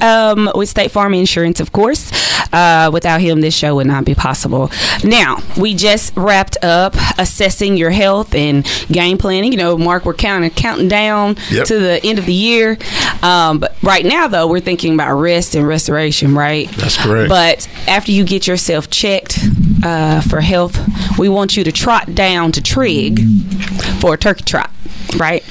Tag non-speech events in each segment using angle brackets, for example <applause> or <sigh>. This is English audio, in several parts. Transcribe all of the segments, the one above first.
Um, with State Farm Insurance, of course. Uh, without him, this show would not be possible. Now, we just wrapped up assessing your health and game planning. You know, Mark, we're kind of counting down Yep. to the end of the year. Um, but right now, though, we're thinking about rest and restoration, right? That's correct. But after you get yourself checked uh, for health, we want you to trot down to Trig for a turkey trot, right?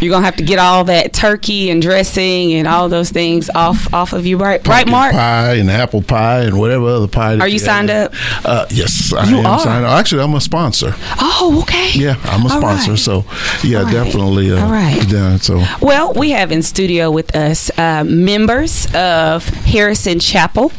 You're gonna have to get all that turkey and dressing and all those things off off of you, right? Right, Mark? Pie and apple pie and whatever other pie. Are you signed have. up? Uh, yes, I You am are? signed up. Actually, I'm a sponsor. Oh, okay. Yeah, I'm a All sponsor. right. So, yeah, All definitely. Uh, All right. Yeah, so Well, we have in studio with us uh, members of Harrison Chapel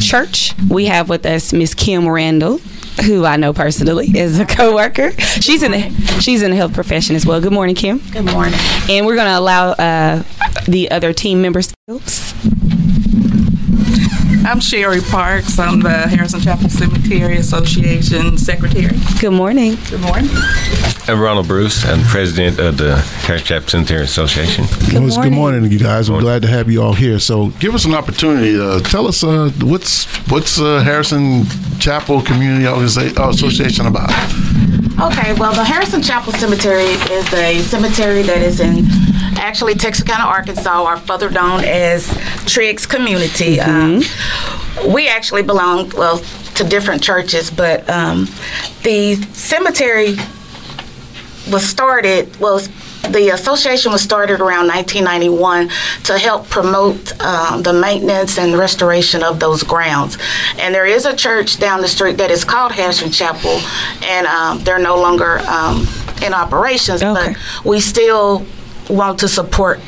Church. We have with us Miss Kim Randall, who I know personally is a coworker. She's in the she's in the health profession as well. Good morning, Kim. Good morning. And we're going to allow uh, the other team members. I'm Sherry Parks. I'm the Harrison Chapel Cemetery Association Secretary. Good morning. Good morning. I'm Ronald Bruce. I'm president of the Harrison Chapel Cemetery Association. Well, it's good morning. morning, you guys. I'm glad to have you all here. So, give us an opportunity. Uh, tell us uh, what's what's uh, Harrison Chapel Community uh, Association about. Okay, well, the Harrison Chapel Cemetery is a cemetery that is in actually Texarkana, Arkansas, are further known as Triggs Community. Um, we actually belong, well, to different churches, but um, the cemetery was started, well, the association was started around 1991 to help promote um, the maintenance and restoration of those grounds. And there is a church down the street that is called Harrison Chapel, and um, they're no longer um, in operations, Okay. but we still want to support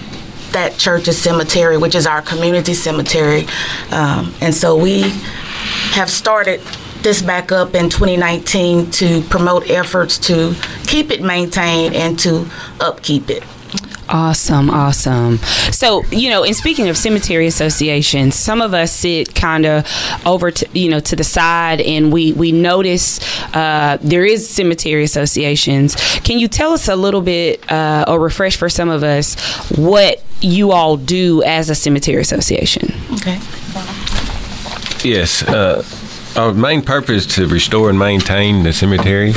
that church's cemetery, which is our community cemetery. Um, and so we have started this back up in 2019 to promote efforts to keep it maintained and to upkeep it. Awesome, awesome. So, you know, in speaking of cemetery associations, some of us sit kind of over to, you know, to the side and we, we notice uh, there is cemetery associations. Can you tell us a little bit uh, or refresh for some of us what you all do as a cemetery association? Okay. Yes. Uh, our main purpose is to restore and maintain the cemetery.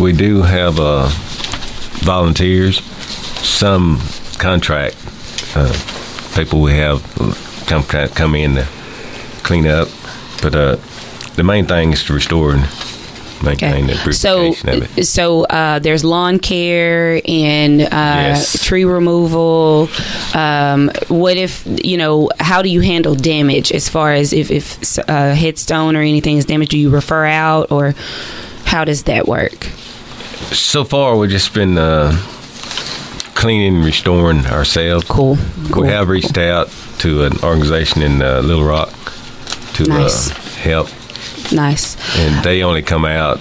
We do have uh, volunteers, some contract uh, people we have come come in to clean up, but uh, the main thing is to restore and maintain the So, of it. so uh, there's lawn care and uh, Yes. tree removal. Um, what if you know? How do you handle damage as far as if if a headstone or anything is damaged? Do you refer out or how does that work? So far, we've just been uh, cleaning and restoring ourselves. Cool. cool. We have reached out to an organization in uh, Little Rock to Nice. uh, help, Nice. and they only come out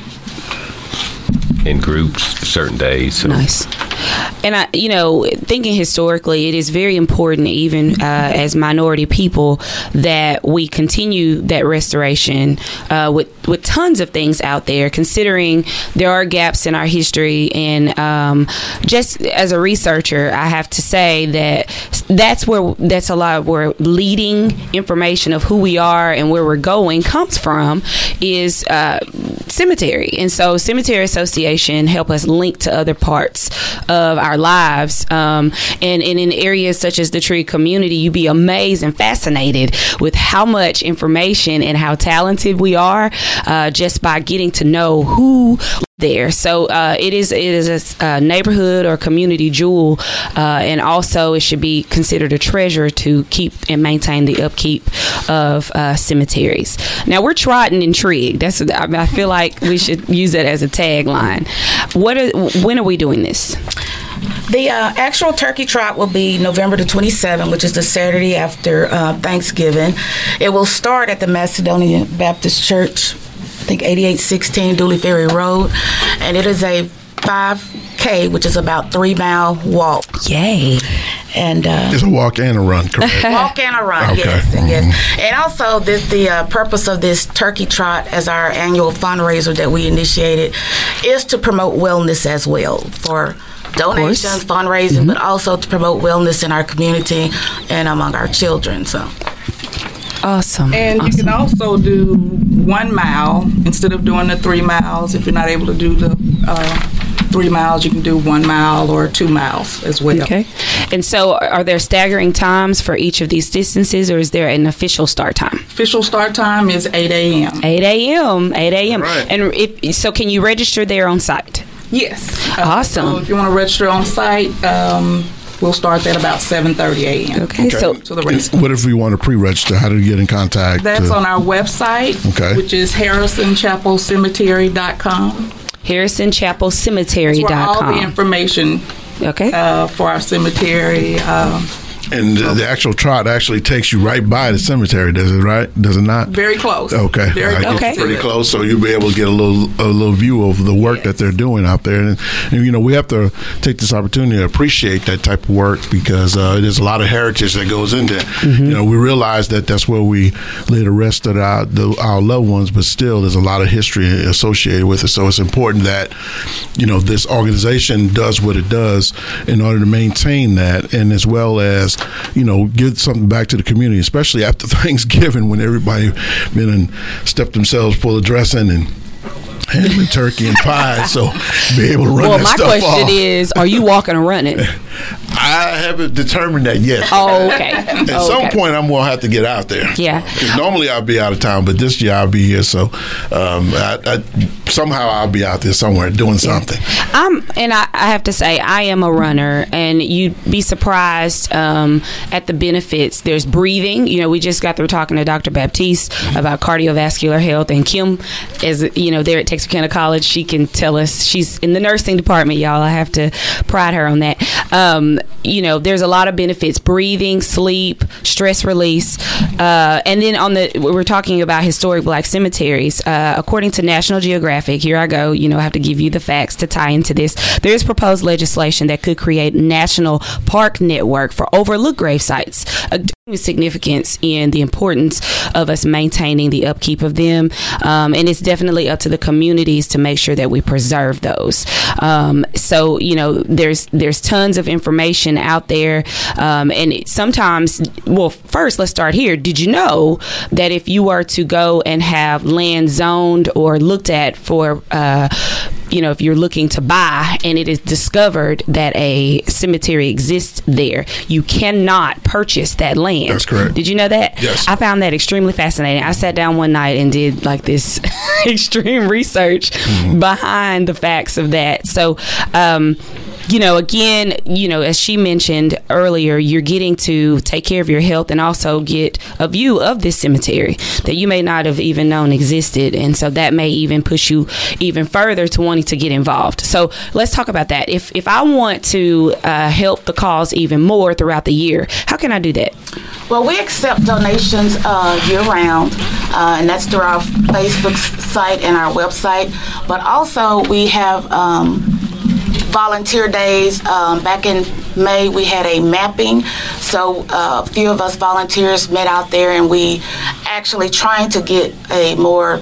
in groups certain days. So Nice. And I, you know, thinking historically, it is very important, even uh, as minority people, that we continue that restoration uh, with with tons of things out there. Considering there are gaps in our history, and um, just as a researcher, I have to say that that's where that's a lot of where leading information of who we are and where we're going comes from is uh, cemetery, and so cemetery association help us link to other parts of our lives. Um, and, and in areas such as the tree community, you'd be amazed and fascinated with how much information and how talented we are uh, just by getting to know who there. So uh, it is it is a a, neighborhood or community jewel, uh, and also it should be considered a treasure to keep and maintain the upkeep of uh, cemeteries. Now we're trotting intrigued. That's I, mean, I feel like we should use that as a tagline. What are, when are we doing this? The uh, actual turkey trot will be November the 27th, which is the Saturday after uh, Thanksgiving. It will start at the Macedonian Baptist Church, think 8816 Dooley Ferry Road, and it is a 5 K, which is about three mile walk. Yay. And uh, It's a walk and a run, correct? <laughs> walk and a run, Okay. yes, and yes. And also, this, the uh, purpose of this turkey trot as our annual fundraiser that we initiated is to promote wellness as well for donations, fundraising, but also to promote wellness in our community and among our children. So. Awesome. And you can also do one mile instead of doing the three miles. If you're not able to do the uh, three miles, you can do one mile or two miles as well. Okay. And so, are there staggering times for each of these distances, or is there an official start time? Official start time is 8 a.m. 8 a.m. 8 a.m. Right. And if so, can you register there on site? Yes. Uh, Awesome. So if you want to register on site, um, we'll start at about 7:30 a.m. Okay. So, So the race. What if we want to pre-register? How do we get in contact? That's to- on our website, Okay. which is harrisonchapelcemetery.com. HarrisonChapelCemetery.com. Where all the information okay. uh, for our cemetery. Um, And the, the actual trot actually takes you right by the cemetery, does it? Right? Does it not? very close. Okay, Very get Okay. pretty close, so you'll be able to get a little a little view of the work that they're doing out there, and, and you know we have to take this opportunity to appreciate that type of work because uh, there's a lot of heritage that goes into it. Mm-hmm. You know, we realize that that's where we lay the rest of our the, our loved ones, but still there's a lot of history associated with it. So it's important that you know this organization does what it does in order to maintain that, and as well as you know give something back to the community, especially after <laughs> Thanksgiving when everybody been and stepped themselves full of dressing and ham and turkey and pie. So be able to run well, my question off. is, are you walking or running? <laughs> I haven't determined that yet. Oh, okay. At Oh, some okay. point, I'm gonna have to get out there. Yeah. normally I'll be out of town, but this year I'll be here. So um, I, I, somehow I'll be out there somewhere doing something. I'm, and I, I have to say, I am a runner, and you'd be surprised um, at the benefits. There's breathing. You know, we just got through talking to Dr. Baptiste about cardiovascular health, and Kim, as you know, there at Texarkana College, she can tell us. She's in the nursing department, y'all. I have to pride her on that. Um, you know, there's a lot of benefits: breathing, sleep, stress release, uh, and then on the we're talking about historic black cemeteries. Uh, according to National Geographic, here I go. You know, I have to give you the facts to tie into this. There is proposed legislation that could create national park network for overlooked grave sites. Uh, significance in the importance of us maintaining the upkeep of them, um, and it's definitely up to the communities to make sure that we preserve those. Um, so you know, there's there's tons of information out there, um, and it, sometimes, well, first let's start here. Did you know that if you were to go and have land zoned or looked at for uh, you know, if you're looking to buy and it is discovered that a cemetery exists there, you cannot purchase that land. That's correct. Did you know that? Yes. I found that extremely fascinating. I sat down one night and did like this <laughs> extreme research behind the facts of that. So, um, you know, again, you know, as she mentioned earlier, you're getting to take care of your health and also get a view of this cemetery that you may not have even known existed. And so that may even push you even further to wanting to get involved. So let's talk about that. If, if I want to uh, help the cause even more throughout the year, how can I do that? Well, we accept donations uh, year round, uh, and that's through our Facebook site and our website. But also, we have um, volunteer days. Um, back in May, we had a mapping. So uh, a few of us volunteers met out there, and we actually trying to get a more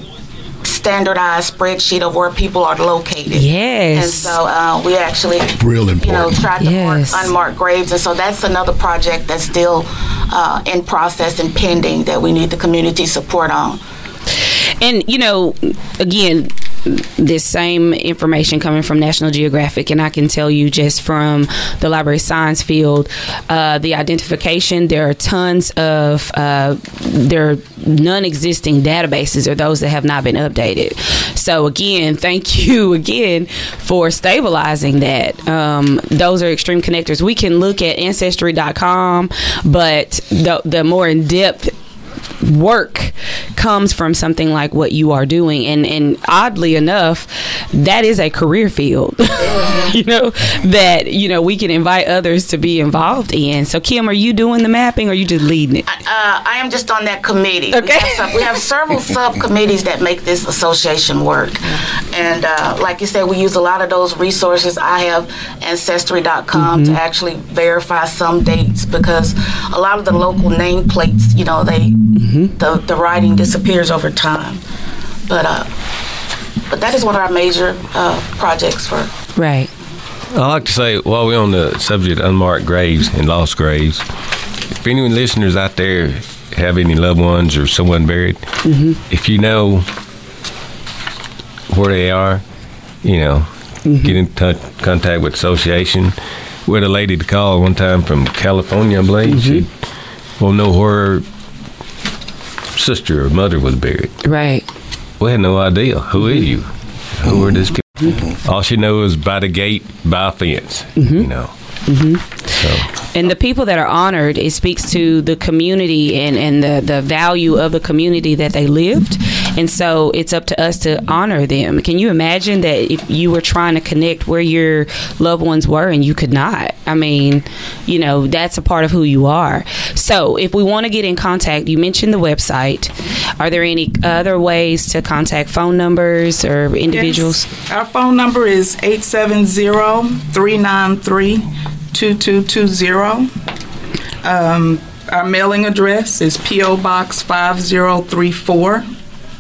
standardized spreadsheet of where people are located. Yes. And so uh, we actually, Real you know, tried to Yes. mark unmarked graves, and so that's another project that's still uh, in process and pending that we need the community support on. And you know, again, this same information coming from National Geographic, and I can tell you just from the library science field, uh, the identification. There are tons of uh, there are non-existing databases or those that have not been updated. So again, thank <laughs> you again for stabilizing that. Um, those are extreme connectors. We can look at ancestry.com, but the the more in depth work comes from something like what you are doing and and oddly enough that is a career field <laughs> you know that you know we can invite others to be involved in so kim are you doing the mapping or are you just leading it Uh, I am just on that committee. We Okay. have, some, we have several subcommittees that make this association work. And uh, like you said, we use a lot of those resources. I have Ancestry.com to actually verify some dates because a lot of the local nameplates, you know, they the, the writing disappears over time. But uh, but that is one of our major uh, projects for right I like to say, while we're on the subject of unmarked graves and lost graves, if any listeners out there have any loved ones or someone buried, if you know where they are, you know, get in touch, contact with association. We had a lady to call one time from California, I believe. She will know where her sister or mother was buried. right We had no idea. Who is you? Who are these people? Mm-hmm. All she knows is by the gate, by a fence. You mm-hmm. know. Mm-hmm. So and the people that are honored it speaks to the community and, and the, the value of the community that they lived and so it's up to us to honor them can you imagine that if you were trying to connect where your loved ones were and you could not i mean you know that's a part of who you are so if we want to get in contact you mentioned the website are there any other ways to contact phone numbers or individuals Yes. Our phone number is 870-393-2220. Um, our mailing address is P.O. Box 5034,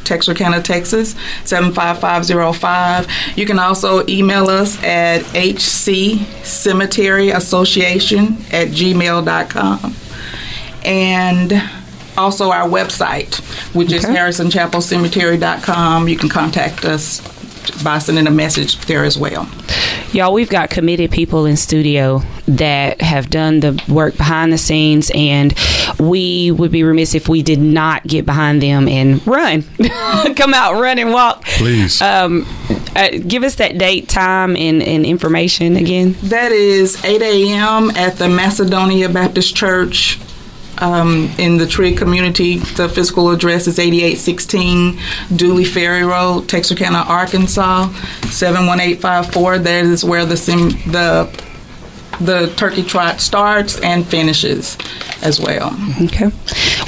Texarkana, Texas 75505. You can also email us at hccemeteryassociation at gmail.com. And also our website, which is Okay. harrisonchapelcemetery.com. You can contact us by sending a message there as well. Y'all, we've got committed people in studio that have done the work behind the scenes, and we would be remiss if we did not get behind them and run. <laughs> Come out, run, and walk. Please. Um, uh, give us that date, time, and, and information again. That is 8 a.m. at the Macedonia Baptist Church um, in the Tree community. The physical address is 8816 Dooley Ferry Road, Texarkana, Arkansas 71854. That is where the sim- the the turkey trot starts and finishes as well. Okay.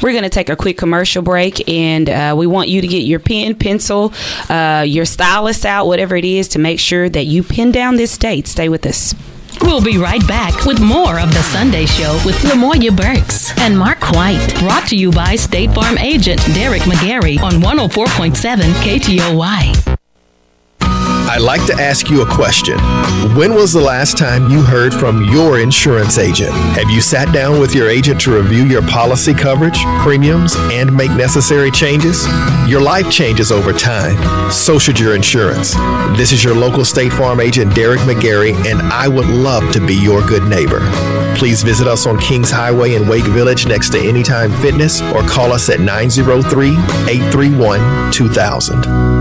We're going to take a quick commercial break, and uh, we want you to get your pen, pencil, uh, your stylus out, whatever it is, to make sure that you pin down this date. Stay with us. We'll be right back with more of the Sunday Show with Lamoya Burks and Mark White. Brought to you by State Farm agent Derek McGarry on 104.7 KTOY. I'd like to ask you a question. When was the last time you heard from your insurance agent? Have you sat down with your agent to review your policy coverage, premiums, and make necessary changes? Your life changes over time. So should your insurance. This is your local State Farm agent, Derek McGarry, and I would love to be your good neighbor. Please visit us on Kings Highway in Wake Village next to Anytime Fitness or call us at 903 831 2000.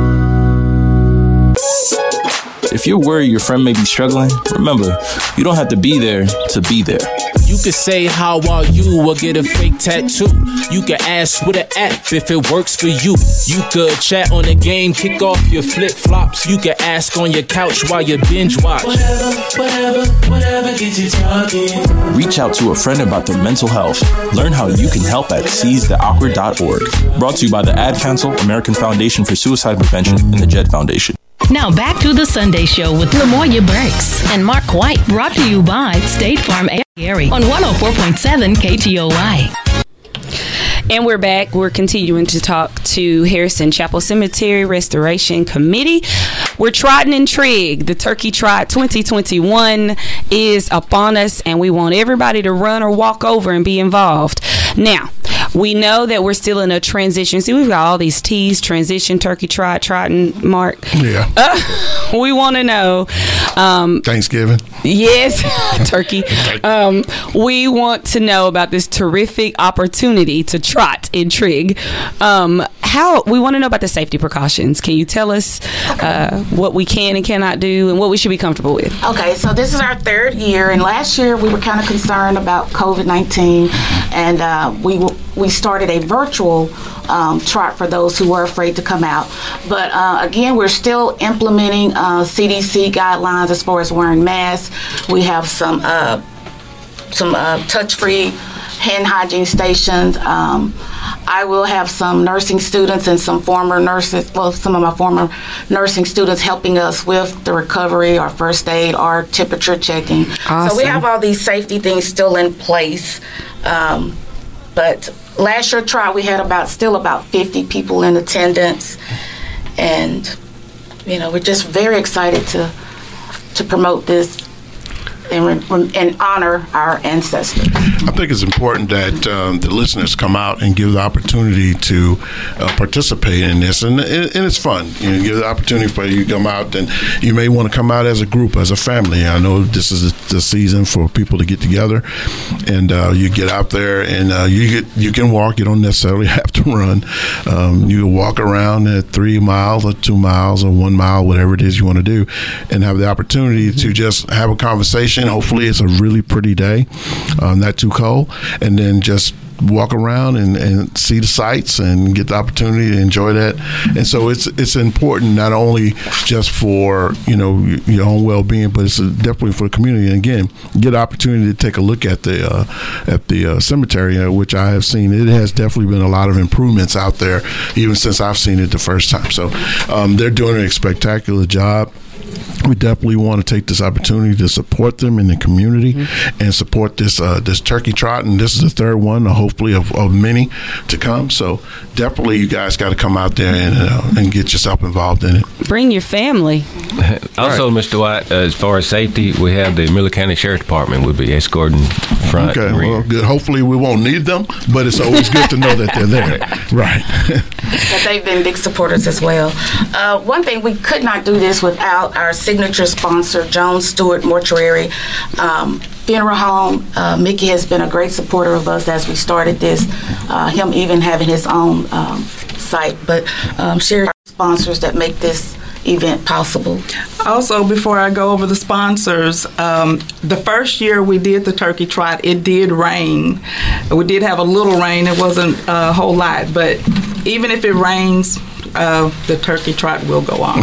If you're worried your friend may be struggling, remember, you don't have to be there to be there. You could say how are you or get a fake tattoo. You could ask with an app if it works for you. You could chat on the game, kick off your flip flops. You could ask on your couch while you binge watch. Whatever, whatever, whatever gets you talking. Reach out to a friend about their mental health. Learn how you can help at seizetheawkward.org. Brought to you by the Ad Council, American Foundation for Suicide Prevention, and the JED Foundation. Now back to the Sunday Show with Lamoya Burks and Mark White. Brought to you by State Farm Gary on 104.7 KTOY. And we're back. We're continuing to talk to Harrison Chapel Cemetery Restoration Committee. We're trotting in Trig. The Turkey Trot 2021 is upon us, and we want everybody to run or walk over and be involved. Now, we know that we're still in a transition. See, we've got all these T's transition, Turkey Trot, trotting, Mark. Yeah. <laughs> We want to know. Um, Thanksgiving. Yes, <laughs> turkey. Um, we want to know about this terrific opportunity to trot in Trig. Um, how we want to know about the safety precautions. Can you tell us uh, what we can and cannot do, and what we should be comfortable with? Okay, so this is our third year, and last year we were kind of concerned about COVID nineteen, and uh, we w- we started a virtual um, trot for those who were afraid to come out. But uh, again, we're still implementing uh, CDC guidelines as far as wearing masks. We have some uh, some uh, touch-free hand hygiene stations. Um, I will have some nursing students and some former nurses, well, some of my former nursing students helping us with the recovery, our first aid, our temperature checking. So we have all these safety things still in place. Um, but last year trial, we had about still about 50 people in attendance, and you know we're just very excited to to promote this and, re- and honor our ancestors. I think it's important that um, the listeners come out and give the opportunity to uh, participate in this, and, and it's fun. You know, give the opportunity for you to come out, and you may want to come out as a group, as a family. I know this is the season for people to get together, and uh, you get out there, and uh, you get you can walk. You don't necessarily <laughs> have to run. Um, you walk around at three miles or two miles or one mile, whatever it is you want to do, and have the opportunity to just have a conversation. And hopefully, it's a really pretty day, uh, not too cold, and then just walk around and, and see the sights and get the opportunity to enjoy that. And so it's it's important not only just for you know your own well being, but it's definitely for the community. And again, get opportunity to take a look at the uh, at the uh, cemetery, uh, which I have seen. It has definitely been a lot of improvements out there, even since I've seen it the first time. So um, they're doing a spectacular job we definitely want to take this opportunity to support them in the community and support this uh, this turkey trot. And this is the third one, uh, hopefully of, of many to come. So definitely, you guys got to come out there and uh, and get yourself involved in it. Bring your family. <laughs> Also, Mr. White, uh, as far as safety, we have the Miller County Sheriff Department will be escorting front Okay, and rear. well, good. Hopefully, we won't need them, but it's always good to know that they're there. <laughs> Right. <laughs> that they've been big supporters as well. Uh, one thing we could not do this without our signature sponsor, Jones Stewart Mortuary um, Funeral Home. Uh, Mickey has been a great supporter of us as we started this. Uh, him even having his own um, site, but um, share sponsors that make this event possible. Also, before I go over the sponsors, um, the first year we did the turkey trot, it did rain. We did have a little rain. It wasn't a whole lot, but even if it rains, uh, the turkey trot will go on.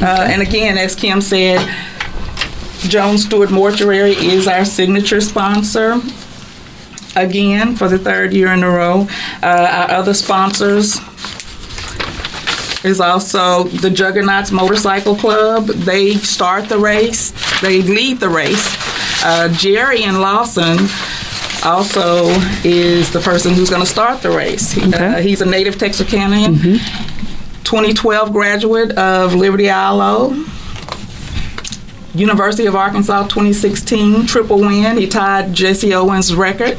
Uh, and again, as Kim said, Jones Stewart Mortuary is our signature sponsor. Again, for the third year in a row. Uh, our other sponsors is also the Juggernauts Motorcycle Club. They start the race, they lead the race. Uh, Jarrion Lawson also is the person who's going to start the race. He- uh, he's a native Texarkanian, 2012 graduate of Liberty-Eylau. University of Arkansas 2016 triple win. He tied Jesse Owens' record.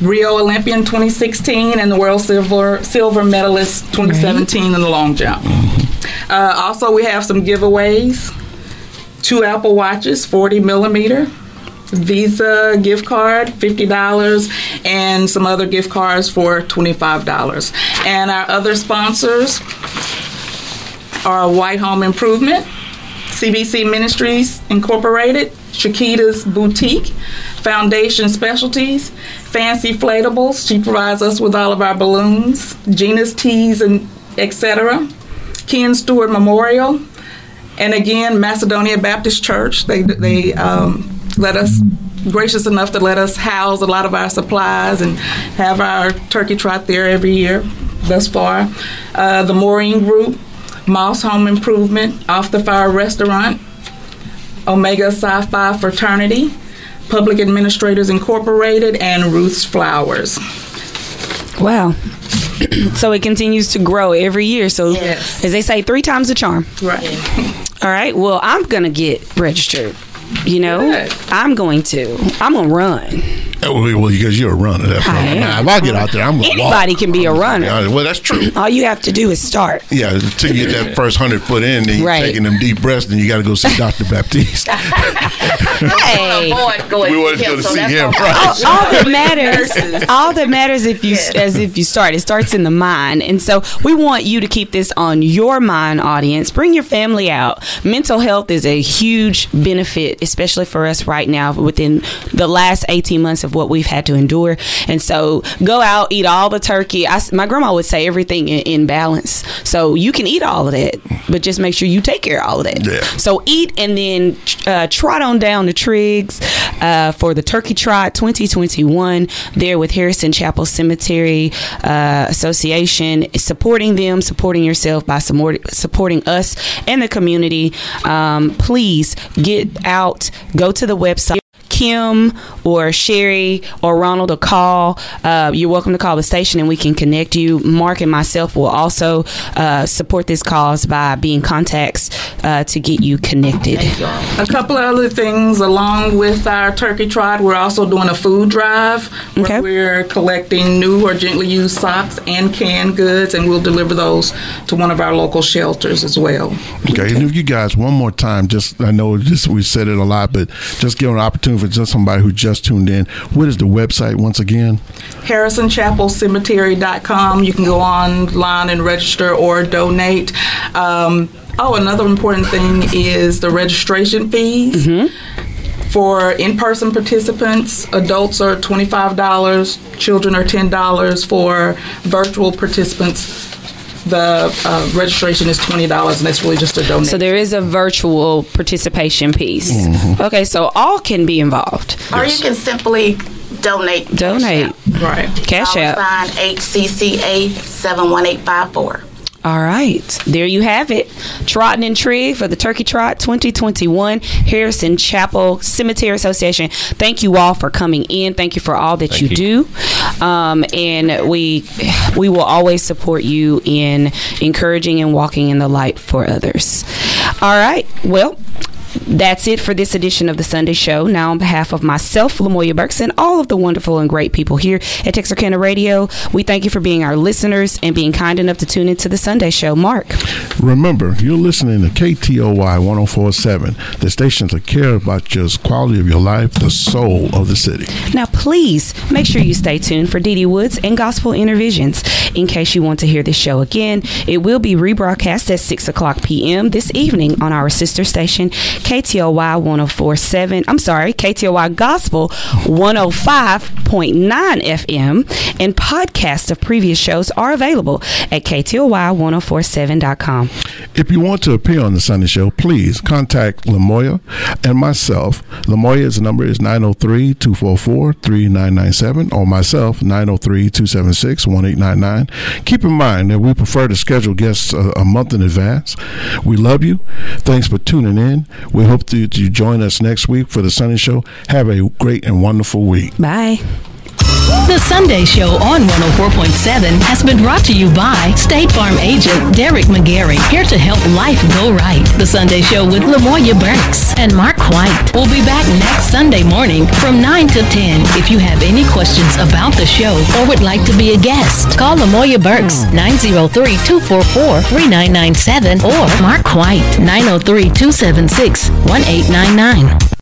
Rio Olympian 2016 and the world silver silver medalist 2017 in the long jump. Uh, also, we have some giveaways: two Apple Watches, 40 millimeter, Visa gift card, fifty dollars, and some other gift cards for twenty-five dollars. And our other sponsors are White Home Improvement, CBC Ministries Incorporated, Shakita's Boutique, Foundation Specialties, Fancy Inflatables. She provides us with all of our balloons, Gina's Teas, and etc. Ken Stewart Memorial, and again Macedonia Baptist Church. They they um, let us gracious enough to let us house a lot of our supplies and have our turkey trot there every year thus far. Uh, the Maureen Group, Moss Home Improvement, Off the Fire Restaurant, Omega Psi Phi Fraternity, Public Administrators Incorporated, and Ruth's Flowers. Wow. <clears throat> so it continues to grow every year. So, Yes. as they say, three times the charm. Right. All right. Well, I'm going to get registered. You know, Good. I'm going to. I'm going to run. Well, well, because you're a runner. That's I right. am. Now, if I get out there, I'm going to walk. Anybody can be a runner. Yeah, well, that's true. All you have to do is start. Yeah, until you get that first hundred foot in, then you're Right. taking them deep breaths, then you got to go see Dr. <laughs> Baptiste. Hey. going We wanted to go to see him, right? all, all that matters all that matters if you as if you start it starts in the mind and so we want you to keep this on your mind audience bring your family out mental health is a huge benefit especially for us right now within the last 18 months of what we've had to endure. And so go out, eat all the turkey. I my grandma would say everything in, in balance. So you can eat all of that, but just make sure you take care of all of that. Yeah. So eat and then uh, trot on down to Triggs uh, for the Turkey Trot 2021 there with Harrison Chapel Cemetery uh, Association, supporting them, supporting yourself by support, supporting us and the community. Um, please get out, go to the website. Kim or Sherry or Ronald a call. Uh, you're welcome to call the station and we can connect you. Mark and myself will also uh, support this cause by being contacts uh, to get you connected. A couple of other things along with our turkey trot, we're also doing a food drive where Okay. we're collecting new or gently used socks and canned goods, and we'll deliver those to one of our local shelters as well. Okay, and if you guys one more time, just I know just we said it a lot, but just give an opportunity for just somebody who just tuned in. What is the website once again? HarrisonChapelCemetery.com. You can go online and register or donate. Um, oh, another important thing is the registration fees. For in person participants, adults are $25, children are $10. For virtual participants, the uh, registration is $20, and that's really just a donation. So there is a virtual participation piece. Mm-hmm. Okay, so all can be involved. Or you can simply donate. Donate. right. Cash Dollar out. sign HCCA 71854. All right, there you have it. Trotting and Trig for the Turkey Trot 2021, Harrison Chapel Cemetery Association. Thank you all for coming in. Thank you for all that you, Thank do, um, and we we will always support you in encouraging and walking in the light for others. All right, well. That's it for this edition of the Sunday Show. Now, on behalf of myself, Lamoya Burks, and all of the wonderful and great people here at Texarkana Radio, we thank you for being our listeners and being kind enough to tune into the Sunday Show. Mark. Remember, you're listening to KTOY 1047. The stations that care about your quality of your life, the soul of the city. Now, please make sure you stay tuned for Dee Dee Woods and Gospel Intervisions. In case you want to hear this show again, it will be rebroadcast at 6 o'clock p.m. this evening on our sister station, KTOY 1047. I'm sorry, KTOY Gospel 105.9 FM. And podcasts of previous shows are available at KTOY1047.com. If you want to appear on the Sunday Show, please contact Lamoya and myself. Lamoya's number is 903-244-3997 or myself 903-276-1899. Keep in mind that we prefer to schedule guests a, a month in advance. We love you. Thanks for tuning in. We hope that you join us next week for the Sunday Show. Have a great and wonderful week. Bye. The Sunday Show on 104.7 has been brought to you by State Farm agent Derek McGarry, here to help life go right. The Sunday Show with Lamoya Burks and Mark We'll be back next Sunday morning from 9 to 10. If you have any questions about the show or would like to be a guest, call Lamoya Burks 903-244-3997 or Mark White 903-276-1899.